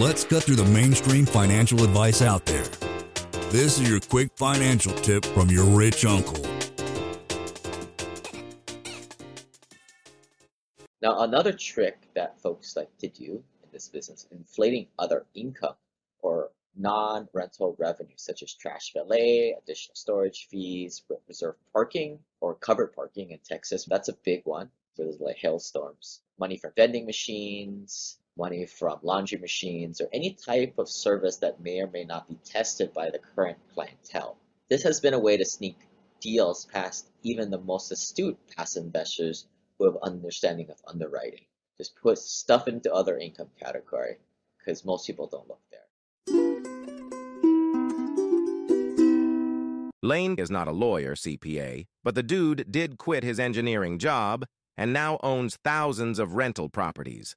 Let's cut through the mainstream financial advice out there. This is your quick financial tip from your rich uncle. Now, another trick that folks like to do in this business, inflating other income or non-rental revenue, such as trash valet, additional storage fees, reserved parking, or covered parking in Texas. That's a big one for those like hailstorms. Money from vending machines, money from laundry machines, or any type of service that may or may not be tested by the current clientele. This has been a way to sneak deals past even the most astute passive investors who have understanding of underwriting. Just put stuff into other income category because most people don't look there. Lane is not a lawyer, CPA, but the dude did quit his engineering job and now owns thousands of rental properties.